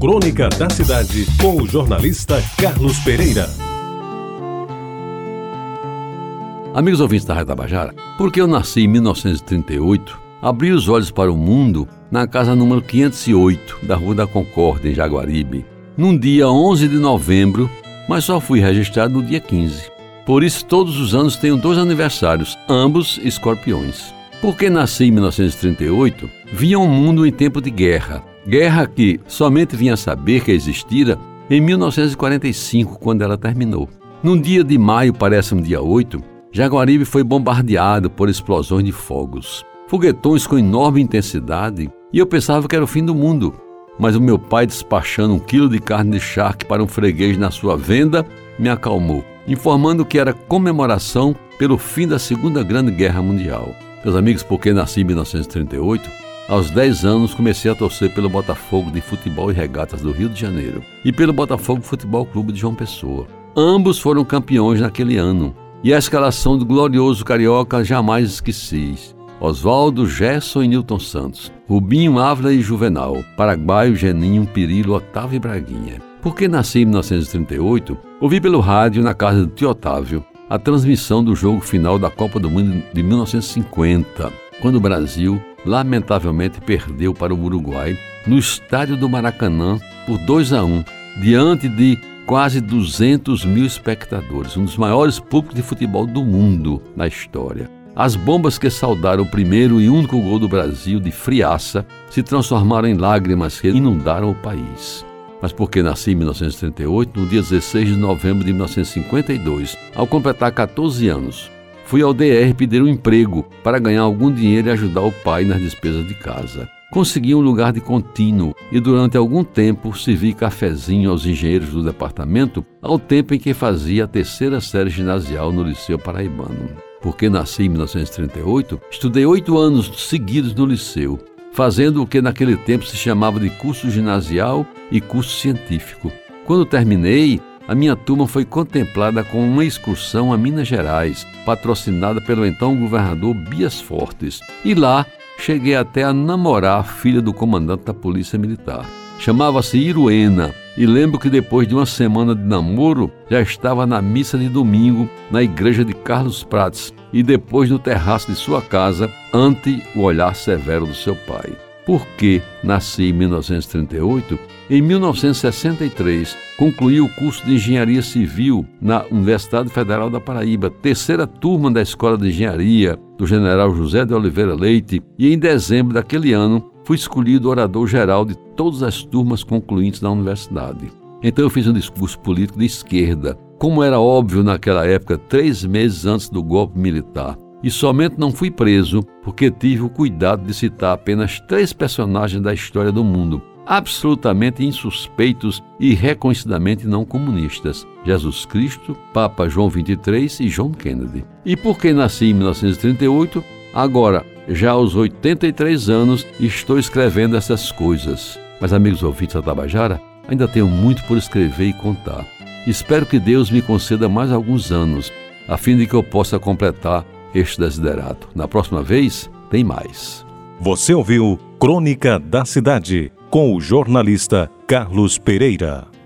Crônica da Cidade, com o jornalista Carlos Pereira. Amigos ouvintes da Rádio Tabajara, porque eu nasci em 1938, abri os olhos para o mundo na casa número 508 da Rua da Concórdia, em Jaguaribe, num dia 11 de novembro, mas só fui registrado no dia 15. Por isso, todos os anos tenho dois aniversários, ambos escorpiões. Porque nasci em 1938, via um mundo em tempo de guerra. Guerra que somente vinha saber que existira em 1945, quando ela terminou. Num dia de maio, parece um dia 8, Jaguaribe foi bombardeado por explosões de fogos. Foguetões com enorme intensidade, e eu pensava que era o fim do mundo. Mas o meu pai, despachando um quilo de carne de charque para um freguês na sua venda, me acalmou, informando que era comemoração pelo fim da Segunda Grande Guerra Mundial. Meus amigos, porque nasci em 1938, aos 10 anos comecei a torcer pelo Botafogo de Futebol e Regatas do Rio de Janeiro e pelo Botafogo Futebol Clube de João Pessoa. Ambos foram campeões naquele ano e a escalação do glorioso carioca jamais esqueci. Oswaldo, Gerson e Newton Santos, Rubinho, Ávila e Juvenal, Paraguaio, Geninho, Pirilo, Otávio e Braguinha. Porque nasci em 1938, ouvi pelo rádio na casa do tio Otávio a transmissão do jogo final da Copa do Mundo de 1950, quando o Brasil lamentavelmente perdeu para o Uruguai no estádio do Maracanã por 2 a 1, diante de quase 200 mil espectadores, um dos maiores públicos de futebol do mundo na história. As bombas que saudaram o primeiro e único gol do Brasil de friaça se transformaram em lágrimas que inundaram o país mas porque nasci em 1938, no dia 16 de novembro de 1952, ao completar 14 anos. Fui ao DR pedir um emprego para ganhar algum dinheiro e ajudar o pai nas despesas de casa. Consegui um lugar de contínuo e durante algum tempo servi cafezinho aos engenheiros do departamento, ao tempo em que fazia a terceira série ginasial no Liceu Paraibano. Porque nasci em 1938, estudei oito anos seguidos no liceu fazendo o que naquele tempo se chamava de curso ginasial e curso científico. Quando terminei, a minha turma foi contemplada com uma excursão a Minas Gerais, patrocinada pelo então governador Bias Fortes. E lá cheguei até a namorar a filha do comandante da Polícia Militar. Chamava-se Iruena, e lembro que depois de uma semana de namoro já estava na missa de domingo na igreja de Carlos Prates e depois no terraço de sua casa ante o olhar severo do seu pai. Porque nasci em 1938, em 1963 concluí o curso de Engenharia Civil na Universidade Federal da Paraíba, terceira turma da Escola de Engenharia do General José de Oliveira Leite, e em dezembro daquele ano fui escolhido orador geral de todas as turmas concluintes da universidade. Então eu fiz um discurso político de esquerda, como era óbvio naquela época, três meses antes do golpe militar. E somente não fui preso porque tive o cuidado de citar apenas três personagens da história do mundo, absolutamente insuspeitos e reconhecidamente não comunistas: Jesus Cristo, Papa João XXIII e John Kennedy. E porque nasci em 1938, agora já aos 83 anos estou escrevendo essas coisas. Mas, amigos ouvintes da Tabajara, ainda tenho muito por escrever e contar. Espero que Deus me conceda mais alguns anos, a fim de que eu possa completar este desiderato. Na próxima vez, tem mais. Você ouviu Crônica da Cidade, com o jornalista Carlos Pereira.